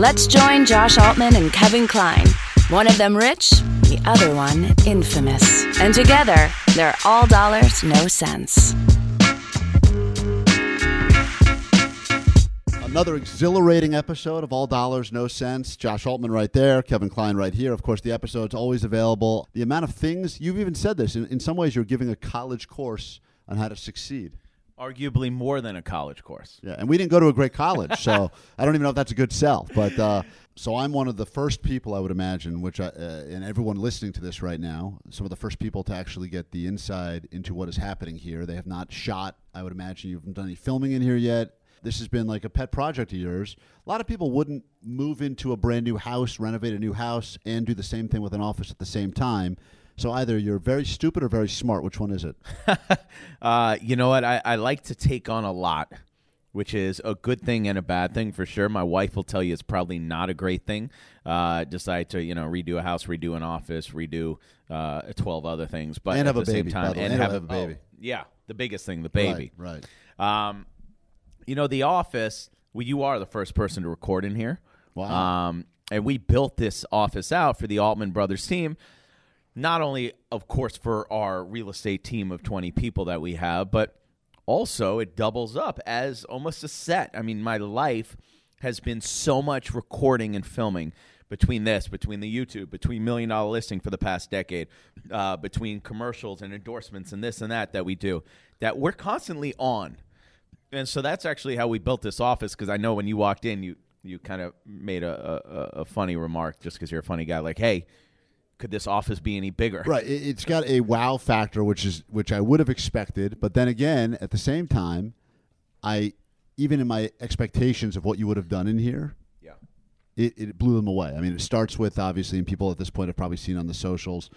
Let's join Josh Altman and Kevin Klein. One of them rich, the other one infamous. And together, they're all dollars, no sense. Another exhilarating episode of All Dollars, No Cents. Josh Altman right there, Kevin Klein right here. Of course, the episode's always available. The amount of things, you've even said this, in, in some ways, you're giving a college course on how to succeed. Arguably more than a college course. Yeah, and we didn't go to a great college, so I don't even know if that's a good sell. But uh, so I'm one of the first people I would imagine, which I, uh, and everyone listening to this right now, some of the first people to actually get the inside into what is happening here. They have not shot. I would imagine you haven't done any filming in here yet. This has been like a pet project of yours. A lot of people wouldn't move into a brand new house, renovate a new house, and do the same thing with an office at the same time. So either you're very stupid or very smart. Which one is it? uh, you know what? I, I like to take on a lot, which is a good thing and a bad thing for sure. My wife will tell you it's probably not a great thing. Uh, decide to you know redo a house, redo an office, redo uh, twelve other things, but And at have the a same baby, time by the way, and and have, have a baby. oh, yeah, the biggest thing, the baby. Right. right. Um, you know, The Office. Well, you are the first person to record in here. Wow. Um, and we built this office out for the Altman Brothers team. Not only, of course, for our real estate team of 20 people that we have, but also it doubles up as almost a set. I mean, my life has been so much recording and filming between this, between the YouTube, between Million Dollar Listing for the past decade, uh, between commercials and endorsements and this and that that we do, that we're constantly on. And so that's actually how we built this office because I know when you walked in, you you kind of made a, a, a funny remark just because you're a funny guy, like, "Hey, could this office be any bigger?" Right. It, it's got a wow factor, which is which I would have expected. But then again, at the same time, I even in my expectations of what you would have done in here, Yeah. it, it blew them away. I mean, it starts with obviously, and people at this point have probably seen on the socials,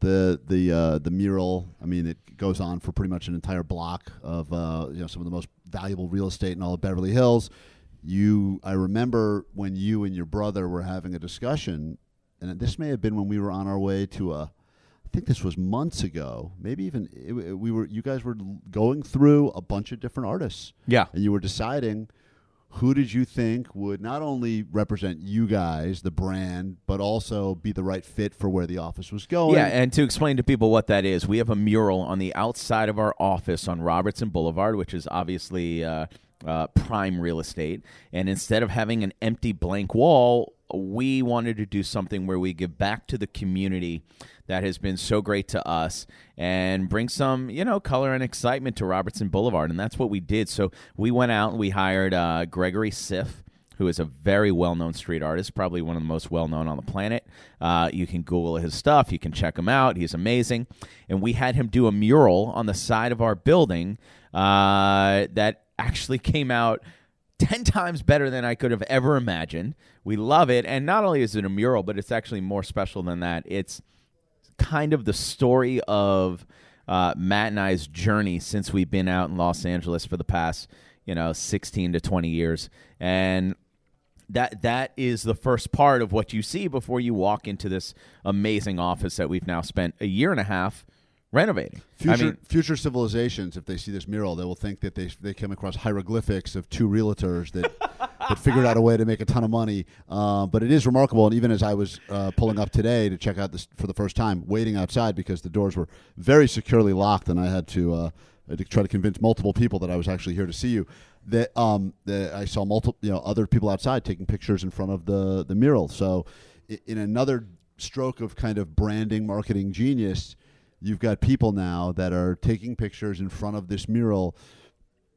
the the uh, the mural. I mean, it goes on for pretty much an entire block of uh, you know some of the most valuable real estate in all of Beverly Hills. You, I remember when you and your brother were having a discussion, and this may have been when we were on our way to a. I think this was months ago. Maybe even it, it- we were. You guys were going through a bunch of different artists Yeah. and you were deciding who did you think would not only represent you guys, the brand, but also be the right fit for where the office was going. Yeah, and to explain to people what that is, we have a mural on the outside of our office on Robertson Boulevard, which is obviously uh, uh, prime real estate. And instead of having an empty blank wall, we wanted to do something where we give back to the community that has been so great to us and bring some, you know, color and excitement to Robertson Boulevard. And that's what we did. So we went out and we hired uh, Gregory Siff who is a very well known street artist, probably one of the most well known on the planet. Uh, you can Google his stuff, you can check him out. He's amazing. And we had him do a mural on the side of our building uh, that actually came out 10 times better than I could have ever imagined. We love it. And not only is it a mural, but it's actually more special than that. It's kind of the story of uh, Matt and I's journey since we've been out in Los Angeles for the past, you know, 16 to 20 years. And that that is the first part of what you see before you walk into this amazing office that we've now spent a year and a half renovating. Future, I mean, future civilizations, if they see this mural, they will think that they they came across hieroglyphics of two realtors that that figured out a way to make a ton of money. Uh, but it is remarkable, and even as I was uh, pulling up today to check out this for the first time, waiting outside because the doors were very securely locked, and I had to. Uh, to try to convince multiple people that I was actually here to see you. That um, that I saw multiple, you know, other people outside taking pictures in front of the the mural. So, in another stroke of kind of branding, marketing genius, you've got people now that are taking pictures in front of this mural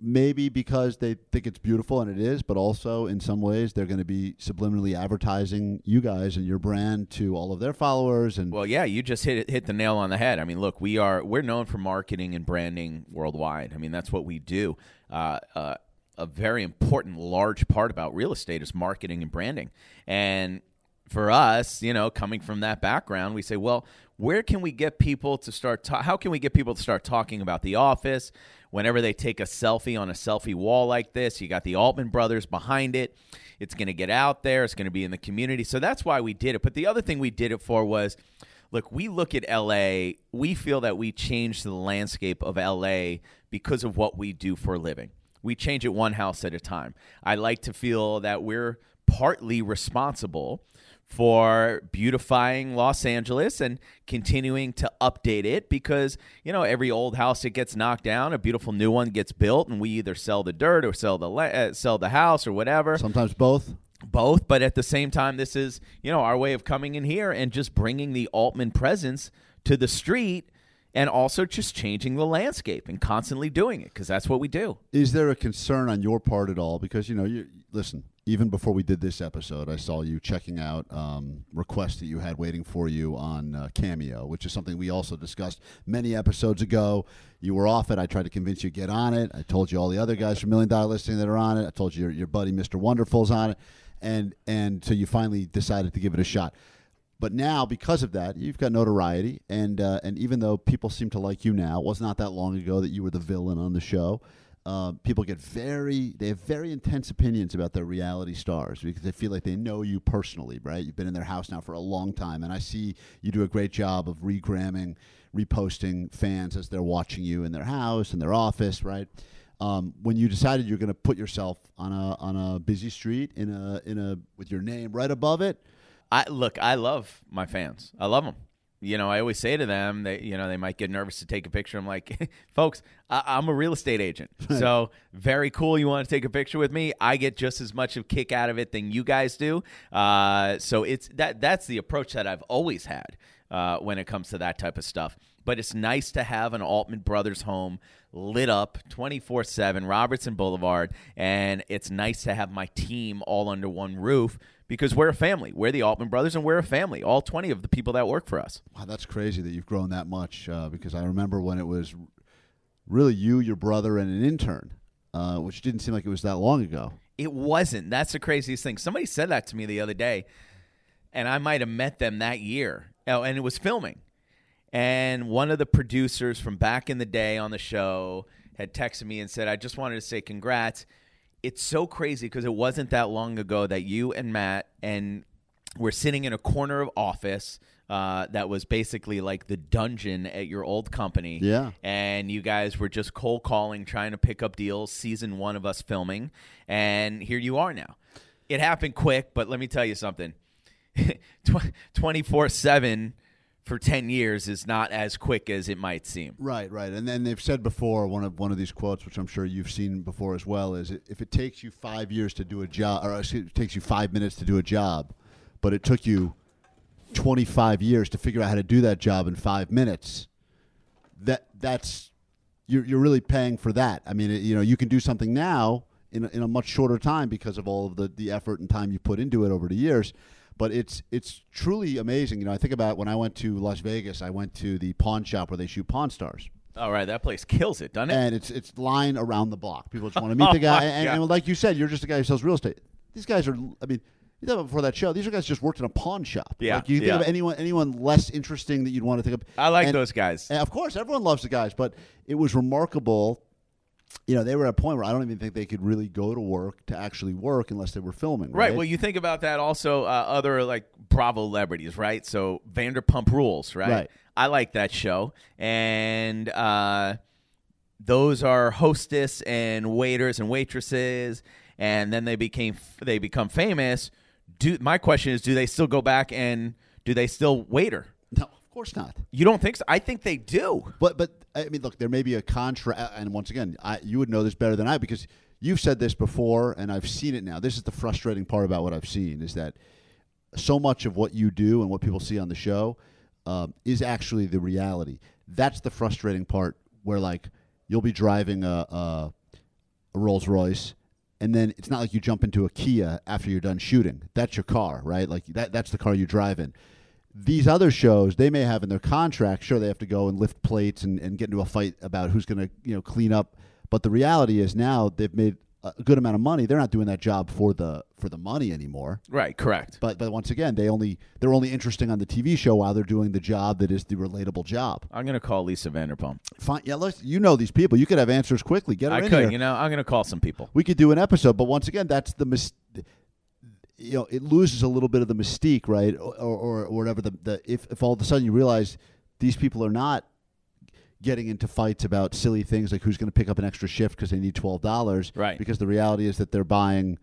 maybe because they think it's beautiful and it is but also in some ways they're going to be subliminally advertising you guys and your brand to all of their followers and Well, yeah, you just hit hit the nail on the head. I mean, look, we are we're known for marketing and branding worldwide. I mean, that's what we do. Uh, uh, a very important, large part about real estate is marketing and branding. And for us, you know, coming from that background, we say, well, where can we get people to start? Ta- how can we get people to start talking about the office? Whenever they take a selfie on a selfie wall like this, you got the Altman brothers behind it. It's going to get out there. It's going to be in the community. So that's why we did it. But the other thing we did it for was look, we look at LA, we feel that we changed the landscape of LA because of what we do for a living. We change it one house at a time. I like to feel that we're partly responsible for beautifying Los Angeles and continuing to update it because, you know, every old house that gets knocked down, a beautiful new one gets built and we either sell the dirt or sell the uh, sell the house or whatever. Sometimes both. Both, but at the same time this is, you know, our way of coming in here and just bringing the Altman presence to the street and also just changing the landscape and constantly doing it because that's what we do. Is there a concern on your part at all? Because you know, you listen. Even before we did this episode, I saw you checking out um, requests that you had waiting for you on uh, Cameo, which is something we also discussed many episodes ago. You were off it. I tried to convince you to get on it. I told you all the other guys from Million Dollar Listing that are on it. I told you your, your buddy Mr. Wonderful's on it, and and so you finally decided to give it a shot. But now, because of that, you've got notoriety, and uh, and even though people seem to like you now, it was not that long ago that you were the villain on the show. Uh, people get very they have very intense opinions about their reality stars because they feel like they know you personally, right? You've been in their house now for a long time, and I see you do a great job of regramming, reposting fans as they're watching you in their house, in their office, right? Um, when you decided you're going to put yourself on a on a busy street in a in a with your name right above it, I look, I love my fans. I love them. You know, I always say to them that you know they might get nervous to take a picture. I'm like, folks, I- am a real estate agent, so very cool. You want to take a picture with me? I get just as much of kick out of it than you guys do. Uh, so it's that that's the approach that I've always had uh, when it comes to that type of stuff. But it's nice to have an Altman Brothers home lit up 24 7, Robertson Boulevard. And it's nice to have my team all under one roof because we're a family. We're the Altman brothers, and we're a family. All twenty of the people that work for us. Wow, that's crazy that you've grown that much. Uh, because I remember when it was really you, your brother, and an intern, uh, which didn't seem like it was that long ago. It wasn't. That's the craziest thing. Somebody said that to me the other day, and I might have met them that year. Oh, and it was filming, and one of the producers from back in the day on the show had texted me and said, "I just wanted to say congrats." it's so crazy because it wasn't that long ago that you and Matt and we're sitting in a corner of office uh, that was basically like the dungeon at your old company. Yeah. And you guys were just cold calling, trying to pick up deals, season one of us filming. And here you are now. It happened quick, but let me tell you something 24 7 for 10 years is not as quick as it might seem. Right, right. And then they've said before one of one of these quotes which I'm sure you've seen before as well is if it takes you 5 years to do a job or excuse, it takes you 5 minutes to do a job, but it took you 25 years to figure out how to do that job in 5 minutes, that that's you're you're really paying for that. I mean, it, you know, you can do something now in a, in a much shorter time because of all of the the effort and time you put into it over the years but it's it's truly amazing. You know, I think about when I went to Las Vegas, I went to the pawn shop where they shoot Pawn Stars. All right, that place kills it, doesn't it? And it's it's line around the block. People just want to meet the oh guy, Oh, and, and like you said, you're just a guy who sells real estate. These guys are, I mean. You know, before that show, these are guys just worked in a pawn shop. Yeah, like you think yeah. of anyone anyone less interesting that you'd want to think of. I like And- those guys. and of course, everyone loves the guys, but it was remarkable. You know, they were at a point where I don't even think they could really go to work to actually work unless they were filming. Right. Right. Well, you think about that also. Uh, other like Bravo celebrities, right? So Vanderpump Rules, right? Right. I like that show, and uh, those are hostess and waiters and waitresses, and then they became they become famous. Do my question is, do they still go back and do they still waiter? no, course not. You don't think so? I think they do. But but I mean, look, there may be a contract, and once again, I, you would know this better than I because you've said this before, and I've seen it now. This is the frustrating part about what I've seen is that so much of what you do and what people see on the show um, is actually the reality. That's the frustrating part, where like you'll be driving a, a, a Rolls Royce. And then it's not like you jump into a Kia after you're done shooting. That's your car, right? Like that, that's the car you drive in these other shows they may have in their contract sure they have to go and lift plates and, and get into a fight about who's going to you know clean up but the reality is now they've made a good amount of money they're not doing that job for the for the money anymore Right. Correct. but but once again they only they're only interesting on the tv show while they're doing the job that is the relatable job I'm gonna call Lisa Vanderpump. fine yeah let's you know these people you could have answers quickly get her I in could. here You know, I'm gonna call some people. we could do an episode but once again that's the mis- you know it loses a little bit of the mystique right or or, or whatever the, the if, if all of a sudden you realize these people are not getting into fights about silly things like who's going to pick up an extra shift because they need $12 Right. because the reality is that they're buying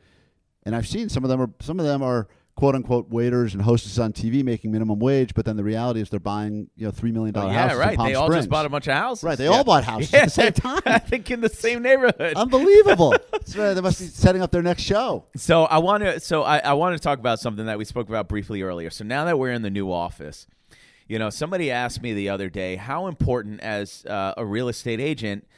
and I've seen some of them are some of them are quote unquote waiters and hostesses on TV making minimum wage, but then the reality is they're buying you know three million dollar yeah, houses. right. In Palm They all Springs. just bought a bunch of houses. Right, they Yeah. all bought houses Yeah, at the same time. I think in the same neighborhood. Unbelievable! Right. They must be setting up their next show. So I want to. So I, I want to talk about something that we spoke about briefly earlier. So now that we're in the new office, you know, somebody asked me the other day how important as uh, a real estate agent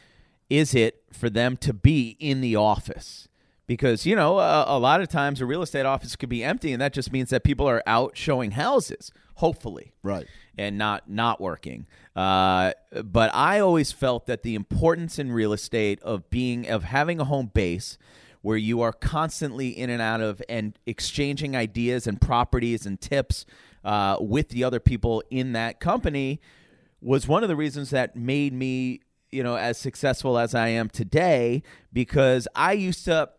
is it for them to be in the office? Because you know, a, a lot of times a real estate office could be empty, and that just means that people are out showing houses. Hopefully, Right. and not not working. Uh, but I always felt that the importance in real estate of being of having a home base where you are constantly in and out of and exchanging ideas and properties and tips uh, with the other people in that company was one of the reasons that made me you know as successful as I am today because I used to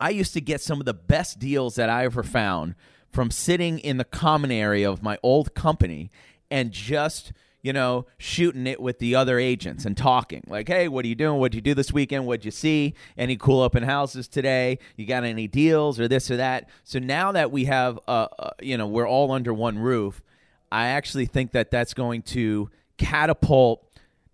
I used to get some of the best deals that I ever found from sitting in the common area of my old company and just, you know, shooting it with the other agents and talking. Like, hey, what are you doing? What'd you do this weekend? What'd you see? Any cool open houses today? You got any deals or this or that? So now that we have, uh, uh, you know, we're all under one roof, I actually think that that's going to catapult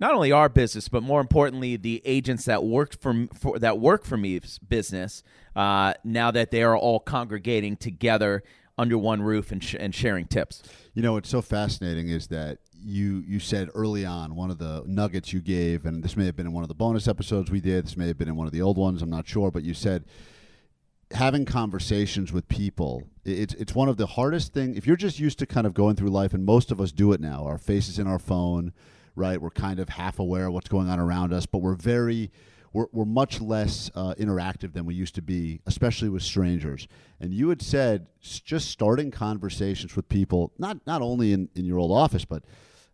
not only our business, but more importantly, the agents that worked for, for that work for me's business. Uh, now that they are all congregating together under one roof and, sh- and sharing tips. You know what's so fascinating is that you you said early on one of the nuggets you gave, and this may have been in one of the bonus episodes we did. This may have been in one of the old ones. I'm not sure, but you said having conversations with people it's it's one of the hardest thing if you're just used to kind of going through life and most of us do it now our faces in our phone right we're kind of half aware of what's going on around us but we're very we're, we're much less uh, interactive than we used to be especially with strangers and you had said just starting conversations with people not not only in, in your old office but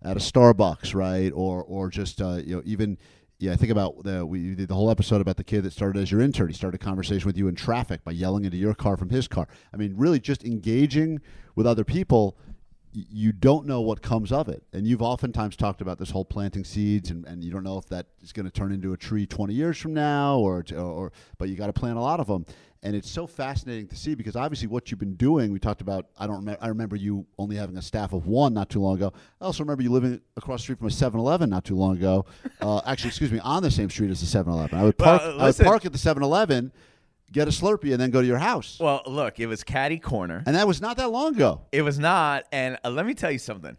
at a starbucks right or or just uh, you know even yeah, I think about the we did the whole episode about the kid that started as your intern. He started a conversation with you in traffic by yelling into your car from his car. I mean, really, just engaging with other people. You don't know what comes of it, and you've oftentimes talked about this whole planting seeds, and, and you don't know if that is going to turn into a tree twenty years from now, or or, but you got to plant a lot of them, and it's so fascinating to see because obviously what you've been doing. We talked about. I don't remember. I remember you only having a staff of one not too long ago. I also remember you living across the street from a 7-Eleven not too long ago. Uh, actually, excuse me, on the same street as the 7-Eleven. I would Well, park. I would park at the 7-Eleven, get a Slurpee, and then go to your house. Well, look, it was Caddy Corner. and that was not that long ago. It was not, and uh, let me tell you something.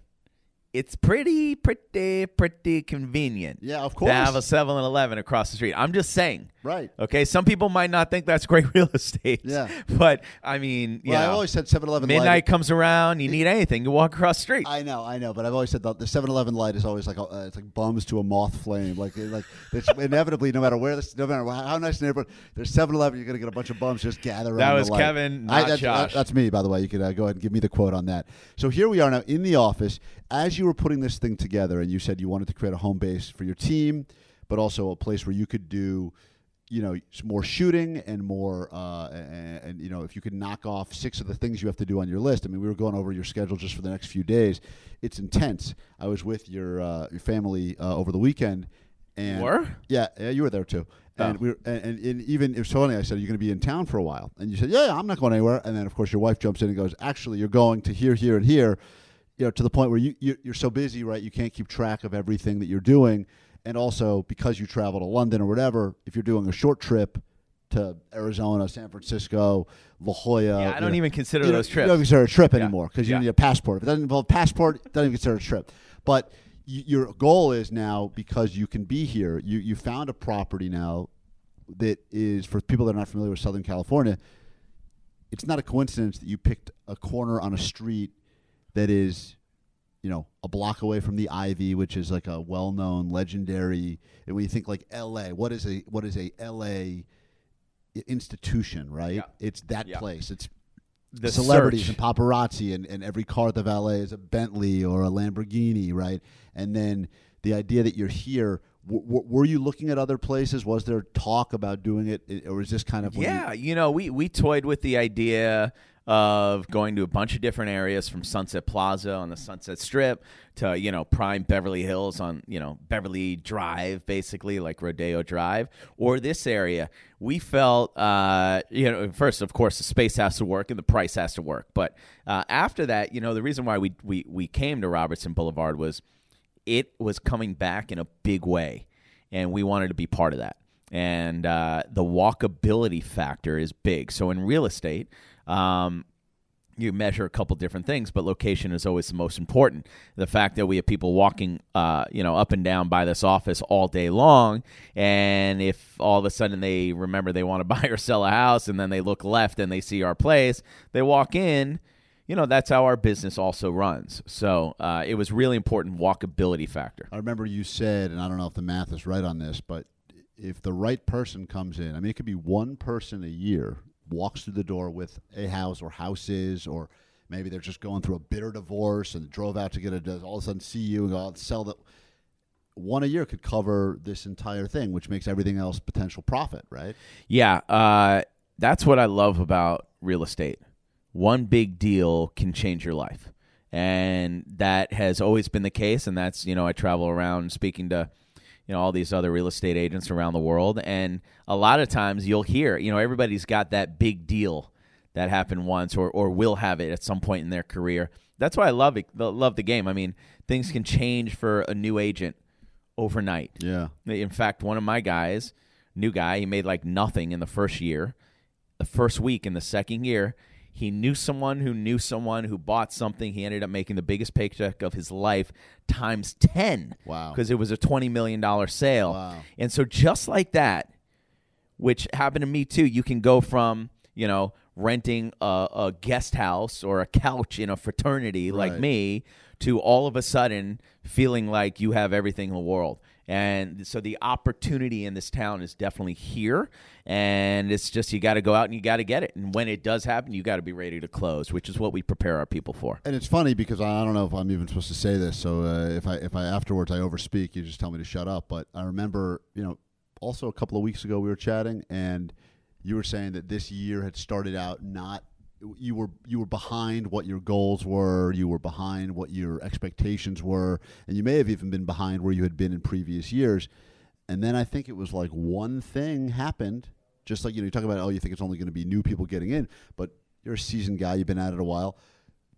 It's pretty, pretty, pretty convenient. Yeah, of course. To have a course. 7-Eleven across the street. I'm just saying. Right. Okay, some people might not think that's great real estate. Yeah. But I mean, Well, I know, always said 7-Eleven. midnight light. comes around, you need anything, you walk across the street. I know, I know, but I've always said that the 7-Eleven light is always like a, uh, it's like bums to a moth flame. Like like it's inevitably, no matter where this, no matter how nice the neighborhood, there's 7-Eleven. You're gonna get a bunch of bums just gather around. That the was light. Kevin, I- that's, Josh. that's me, by the way. You could uh, go ahead and give me the quote on that. So here we are now in the office. As you were putting this thing together, and you said you wanted to create a home base for your team, but also a place where you could do you know more shooting and more uh, and, and you know if you could knock off six of the things you have to do on your list i mean we were going over your schedule just for the next few days. It's intense. I was with your uh, your family uh, over the weekend and Were? yeah, yeah you were there too. And Oh. we were, and, and, and even was funny i said "You're you going to be in town for a while. And you said yeah, yeah i'm not going anywhere. And then of course your wife jumps in and goes actually you're going to here here and here. You know to the point where you, you you're so busy right? You can't keep track of everything that you're doing and also because you travel to london or whatever if you're doing a short trip to arizona san francisco la jolla yeah, I don't know, even consider you those trips. You don't consider a trip anymore because you Yeah. need a passport. If it doesn't involve passport, it doesn't even consider a trip. But y- your goal is now because you can be here. You you found a property now that is for people that are not familiar with Southern California. It's not a coincidence that you picked a corner on a street that is, you know, a block away from the Ivy, which is like a well-known, legendary. And when you think like L.A., what is a what is a L.A. institution, right? Yeah. It's that Yeah. place. It's the celebrities search. and paparazzi, and, and every car at the valet is a Bentley or a Lamborghini, right? And then the idea that you're here, w- w- were you looking at other places? Was there talk about doing it, or is this kind of when you- Yeah, you know, we we toyed with the idea of going to a bunch of different areas from Sunset Plaza on the Sunset Strip to you know prime Beverly Hills on you know Beverly Drive, basically like Rodeo Drive, or this area. We felt uh, you know first, of course, the space has to work and the price has to work, but uh, after that, you know, the reason why we we we came to Robertson Boulevard was it was coming back in a big way, and we wanted to be part of that. And uh, the walkability factor is big. So in real estate, um, you measure a couple different things, but location is always the most important. The fact that we have people walking, uh, you know, up and down by this office all day long, and if all of a sudden they remember they want to buy or sell a house, and then they look left and they see our place, they walk in. You know, that's how our business also runs. So uh, it was really important walkability factor. I remember you said, and I don't know if the math is right on this, but if the right person comes in, I mean, it could be one person a year walks through the door with a house or houses, or maybe they're just going through a bitter divorce and drove out to get a, all of a sudden see you and go, I'll sell that. One a year could cover this entire thing, which makes everything else potential profit, right? Yeah, uh, that's what I love about real estate. One big deal can change your life, and that has always been the case. And that's you know I travel around speaking to you know all these other real estate agents around the world. And a lot of times you'll hear you know everybody's got that big deal that happened once or, or will have it at some point in their career. That's why i love it love the game. I mean things can change for a new agent overnight. Yeah. In fact one of my guys new guy he made like nothing in the first year the first week in the second year he knew someone who knew someone who bought something. He ended up making the biggest paycheck of his life times 10. Wow. Because it was a $20 million sale. Wow. And so, just like that, which happened to me too, you can go from, you know, renting a, a guest house or a couch in a fraternity like me to all of a sudden feeling like you have everything in the world. And so the opportunity in this town is definitely here. And it's just you got to go out and you got to get it. And when it does happen, you got to be ready to close, which is what we prepare our people for. And it's funny because I don't know if I'm even supposed to say this. So uh, if I if I afterwards I overspeak, you just tell me to shut up. But I remember, you know, also a couple of weeks ago we were chatting, and you were saying that this year had started out not you were you were behind what your goals were, you were behind what your expectations were, and you may have even been behind where you had been in previous years. And then I think it was like one thing happened, just like you know, you talk about oh, you think it's only going to be new people getting in, but you're a seasoned guy, you've been at it a while.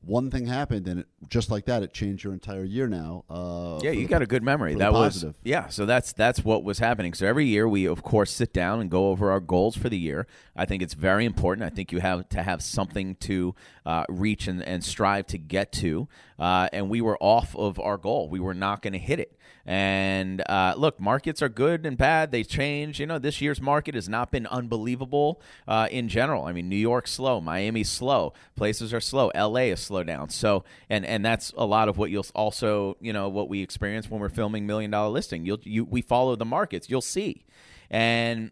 One thing happened, and it, just like that, it changed your entire year now. Uh, Yeah, you the- got a good memory. That was yeah. So that's that's what was happening. So every year we of course sit down and go over our goals for the year. I think it's very important. I think you have to have something to uh, reach and, and strive to get to. Uh, and we were off of our goal. We were not going to hit it. And uh, look, markets are good and bad. They change. You know, this year's market has not been unbelievable uh, in general. I mean, New York's slow, Miami's slow, places are slow, LA is slow down. So, and and that's a lot of what you'll also, you know, what we experience when we're filming Million Dollar Listing. You'll you we follow the markets. You'll see, and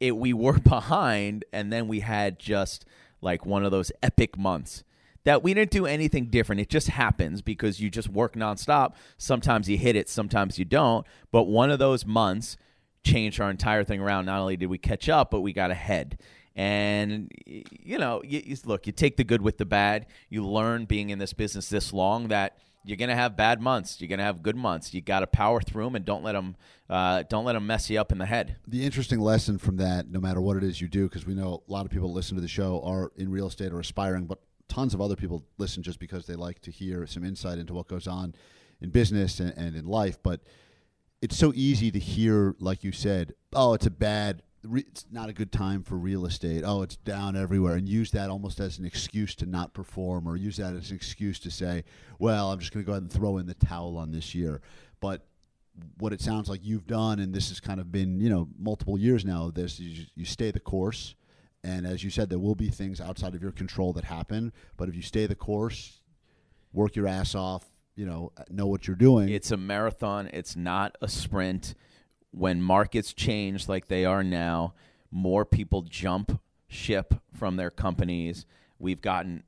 it we were behind, and then we had just like one of those epic months that we didn't do anything different. It just happens because you just work nonstop. Sometimes you hit it, sometimes you don't. But one of those months changed our entire thing around. Not only did we catch up, but we got ahead. And you know, you, you, look, you take the good with the bad. You learn being in this business this long that you're gonna have bad months. You're gonna have good months. You got to power through them and don't let them uh, don't let them mess you up in the head. the interesting lesson from that, no matter what it is you do, because we know a lot of people listen to the show are in real estate or aspiring, but tons of other people listen just because they like to hear some insight into what goes on in business and, and in life. But it's so easy to hear, like you said, oh, it's a bad, re- it's not a good time for real estate. Oh, it's down everywhere, and use that almost as an excuse to not perform, or use that as an excuse to say, well, I'm just going to go ahead and throw in the towel on this year. But what it sounds like you've done, and this has kind of been, you know, multiple years now. This you, you stay the course, and as you said, there will be things outside of your control that happen. But if you stay the course, work your ass off, you know, know what you're doing. It's a marathon. It's not a sprint. When markets change like they are now, more people jump ship from their companies. We've gotten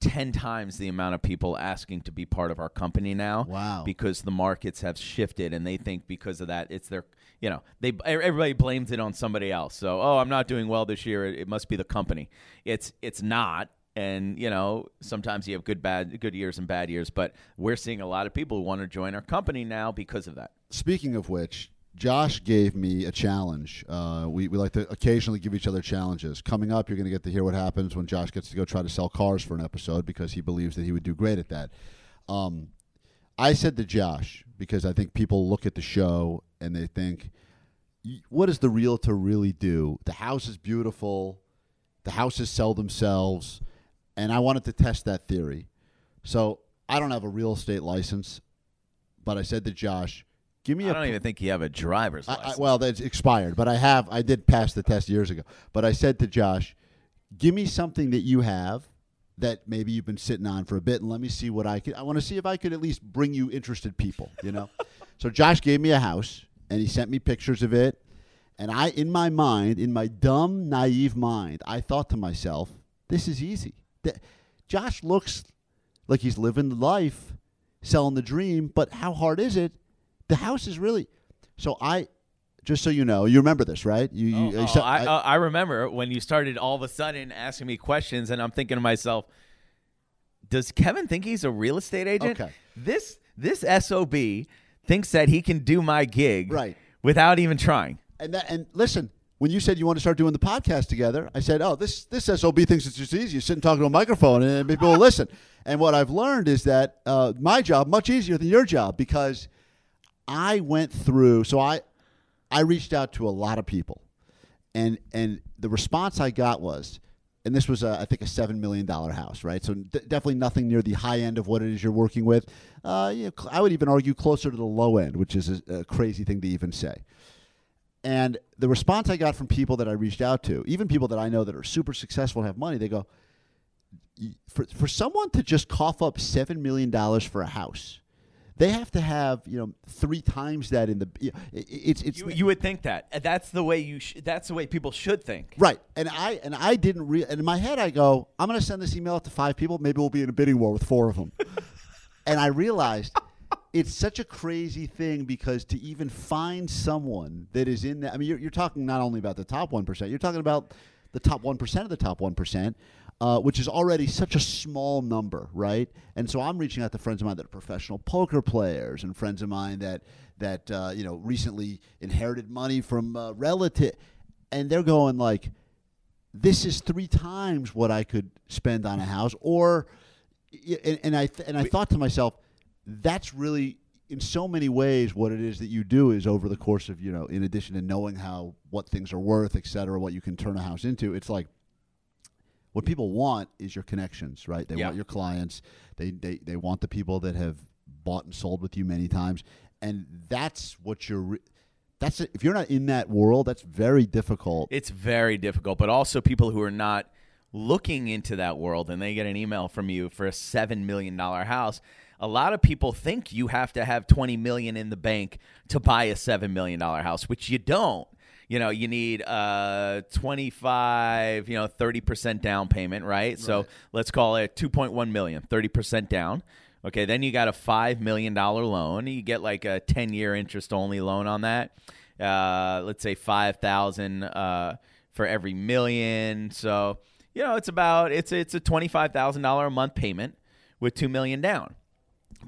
10 times the amount of people asking to be part of our company now Wow. because the markets have shifted and they think because of that it's their you know they everybody blames it on somebody else so oh i'm not doing well this year it, must be the company it's it's not and you know sometimes you have good bad good years and bad years but we're seeing a lot of people who want to join our company now because of that Speaking of which, Josh gave me a challenge. Uh, we, we like to occasionally give each other challenges. Coming up, you're going to get to hear what happens when Josh gets to go try to sell cars for an episode because he believes that he would do great at that. Um, I said to Josh, because I think people look at the show and they think, what does the realtor really do? The house is beautiful, the houses sell themselves, and I wanted to test that theory. So I don't have a real estate license, but I said to Josh, give me i a don't even think you have a driver's I, license I, well, that's expired, but I have. I did pass the test years ago. But I said to Josh, "Give me something that you have that maybe you've been sitting on for a bit, and let me see what I could. I want to see if I could at least bring you interested people. You know." so Josh gave me a house, and he sent me pictures of it. And I, in my mind, in my dumb, naive mind, I thought to myself, "This is easy." Th- Josh looks like he's living the life, selling the dream. But how hard is it? The house is really. So I, just so you know, you remember this, right? You, Oh, you oh, said- I, I- I, I remember when you started all of a sudden asking me questions, and I'm thinking to myself, does Kevin think he's a real estate agent? Okay. This this sob thinks that he can do my gig Right. without even trying. and that, and listen, when you said you want to start doing the podcast together, I said, "Oh, this this sob thinks it's just easy. You sit and talk to a microphone, and people will listen." And what I've learned is that uh, my job much easier than your job because I went through. So I I reached out to a lot of people, and and the response I got was, and this was a, I think a seven million dollar house, right? So d- definitely nothing near the high end of what it is you're working with. Uh, you know, I would even argue closer to the low end, which is a, a crazy thing to even say. And the response I got from people that I reached out to, even people that I know that are super successful and have money, they go, for, for someone to just cough up $7 million for a house, they have to have, you know, three times that in the, you know, it- it's, it's, You, you would think that. Uh, that's the way you. Sh- that's the way people should think. Right, and I and I didn't re- and in my head I go, I'm going to send this email out to five people. Maybe we'll be in a bidding war with four of them. and I realized it's such a crazy thing because to even find someone that is in that, I mean, you're, you're talking not only about the top one percent, you're talking about the top one percent of the top one percent. Uh, which is already such a small number, right? And so I'm reaching out to friends of mine that are professional poker players, and friends of mine that that uh, you know recently inherited money from uh, relative, and they're going like, this is three times what I could spend on a house. Or, and, and I th- and I thought to myself, that's really in so many ways what it is that you do is over the course of you know, in addition to knowing how what things are worth, et cetera, what you can turn a house into. It's like what people want is your connections, right? They Yeah. want your clients. They, they they want the people that have bought and sold with you many times, and that's what you're. Re- that's it. if you're not in that world, that's very difficult. It's very difficult, but also people who are not looking into that world and they get an email from you for a 7 million dollar house. A lot of people think you have to have 20 million in the bank to buy a 7 million dollar house, which you don't. You know, you need uh 25, you know, 30% down payment, right? So, let's call it 2.1 million, 30% down. Okay, then you got a five million dollar loan. You get like a ten year interest only loan on that. Uh, let's say five thousand uh, for every million. So you know it's about it's it's a twenty five thousand dollar a month payment with two million down.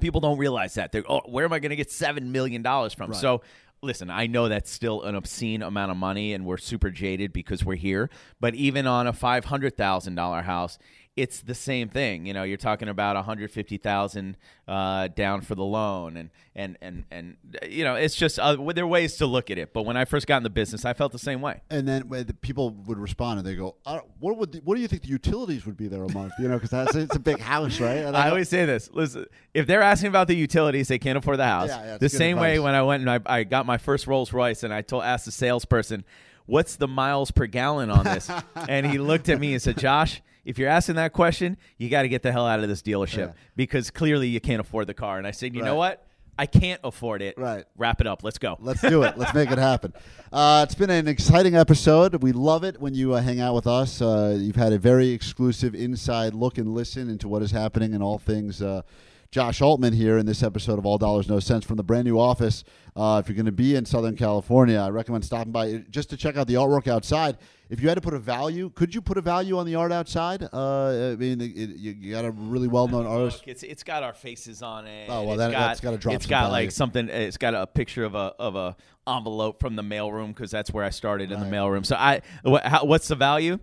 People don't realize that. They're oh, where am I going to get seven million dollars from? Right. So listen, I know that's still an obscene amount of money, and we're super jaded because we're here. But even on a five hundred thousand dollar house, it's the same thing. You know, you're talking about one hundred fifty thousand uh, down for the loan, and and and and you know, it's just uh, there are ways to look at it. But when I first got in the business, I felt the same way. and then when the people would respond and they go, I "What would the, what do you think the utilities would be there a month?" You know, because that's it's a big house, right? And I go, always say this: listen, if they're asking about the utilities, they can't afford the house. Yeah, yeah, the same way when I went and I, I got my first Rolls Royce, and I told asked the salesperson, "What's the miles per gallon on this?" and he looked at me and said, "Josh." If you're asking that question, you got to get the hell out of this dealership Yeah. because clearly you can't afford the car. And I said, you know what? I can't afford it. Right. Wrap it up. Let's go. Let's do it. Let's make it happen. Uh, it's been an exciting episode. We love it when you uh, hang out with us. Uh, you've had a very exclusive inside look and listen into what is happening in all things. Uh, Josh Altman here in this episode of All Dollars No Cents from the brand new office. Uh, if you're going to be in Southern California, I recommend stopping by just to check out the artwork outside. If you had to put a value, could you put a value on the art outside? Uh, I mean, it, it, you, got a really well known artist. Look, it's it's got our faces on it. Oh, well, It's that- got, that's gotta drop It's got value. like something. It's got a picture of a of a envelope from the mailroom because that's where I started in the mailroom. So I, what, how, what's the value?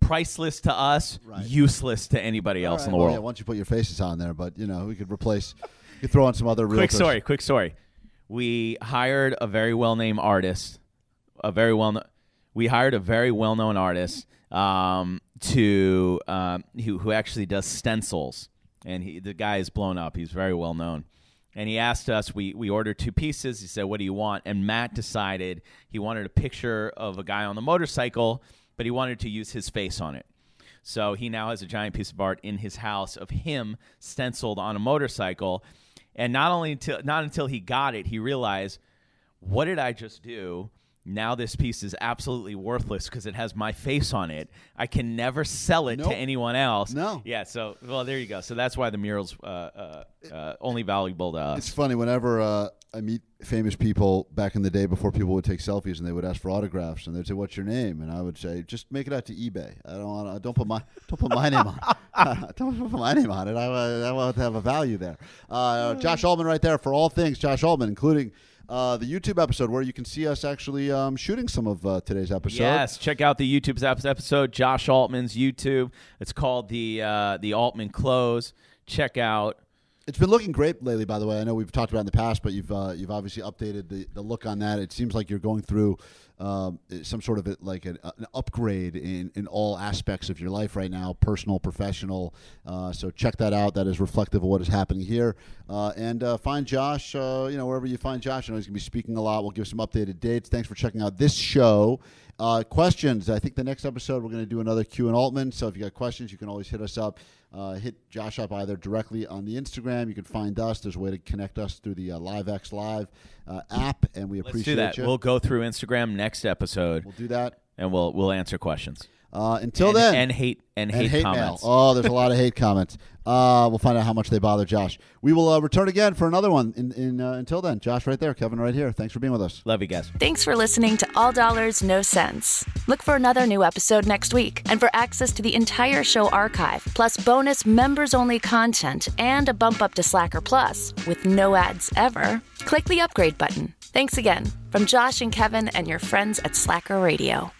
Priceless to us, Right. useless to anybody else All in right, the well, world. yeah, once you put your faces on there, but you know, we could replace. You could throw on some other. quick realtors. story. Quick story. We hired a very well named artist, a very well. We hired a very well known artist um, to um, who who actually does stencils, and he the guy is blown up. He's very well known. And he asked us, we, we ordered two pieces. He said, What do you want? And Matt decided he wanted a picture of a guy on the motorcycle, but he wanted to use his face on it. So he now has a giant piece of art in his house of him stenciled on a motorcycle. And not only until not until he got it, he realized, what did I just do? Now this piece is absolutely worthless because it has my face on it. I can never sell it Nope. to anyone else. No. Yeah. So well, there you go. So that's why the murals uh, uh, uh, only valuable to us. It's funny whenever uh, I meet famous people back in the day before people would take selfies and they would ask for autographs and they'd say, "What's your name?" and I would say, "Just make it out to eBay. I don't want. Don't put my don't put my name on. it. don't put my name on it. I, I want to have a value there." Uh, Josh Altman, right there for all things Josh Altman, including. Uh, the YouTube episode where you can see us actually um, shooting some of uh, today's episode. Yes, check out the YouTube episode, Josh Altman's YouTube. It's called the uh, the Altman Close. Check out. It's been looking great lately, by the way. I know we've talked about it in the past, but you've uh, you've obviously updated the, the look on that. It seems like you're going through um, some sort of a, like an, an upgrade in, in all aspects of your life right now, personal, professional. Uh, so check that out. That is reflective of what is happening here. Uh, and uh, find Josh, uh, you know, wherever you find Josh. I know he's going to be speaking a lot. We'll give some updated dates. Thanks for checking out this show. Uh, questions. I think the next episode we're going to do another Q and Altman. So if you got questions, you can always hit us up. Uh, hit Josh up either directly on the Instagram. You can find us. There's a way to connect us through the LiveXLive uh, app, and we Let's appreciate do that. you. We'll go through Instagram next episode, We'll do that. and we'll we'll answer questions. Uh, until and, then, and hate and, and hate, hate comments. mail. Oh, there's a lot of hate comments. Uh, we'll find out how much they bother Josh. We will uh, return again for another one. In, in uh, until then, Josh, right there, Kevin, right here. Thanks for being with us. Love you guys. Thanks for listening to All Dollars, No Cents. Look for another new episode next week. And for access to the entire show archive, plus bonus members only content and a bump up to Slacker Plus with no ads ever, click the upgrade button. Thanks again from Josh and Kevin and your friends at Slacker Radio.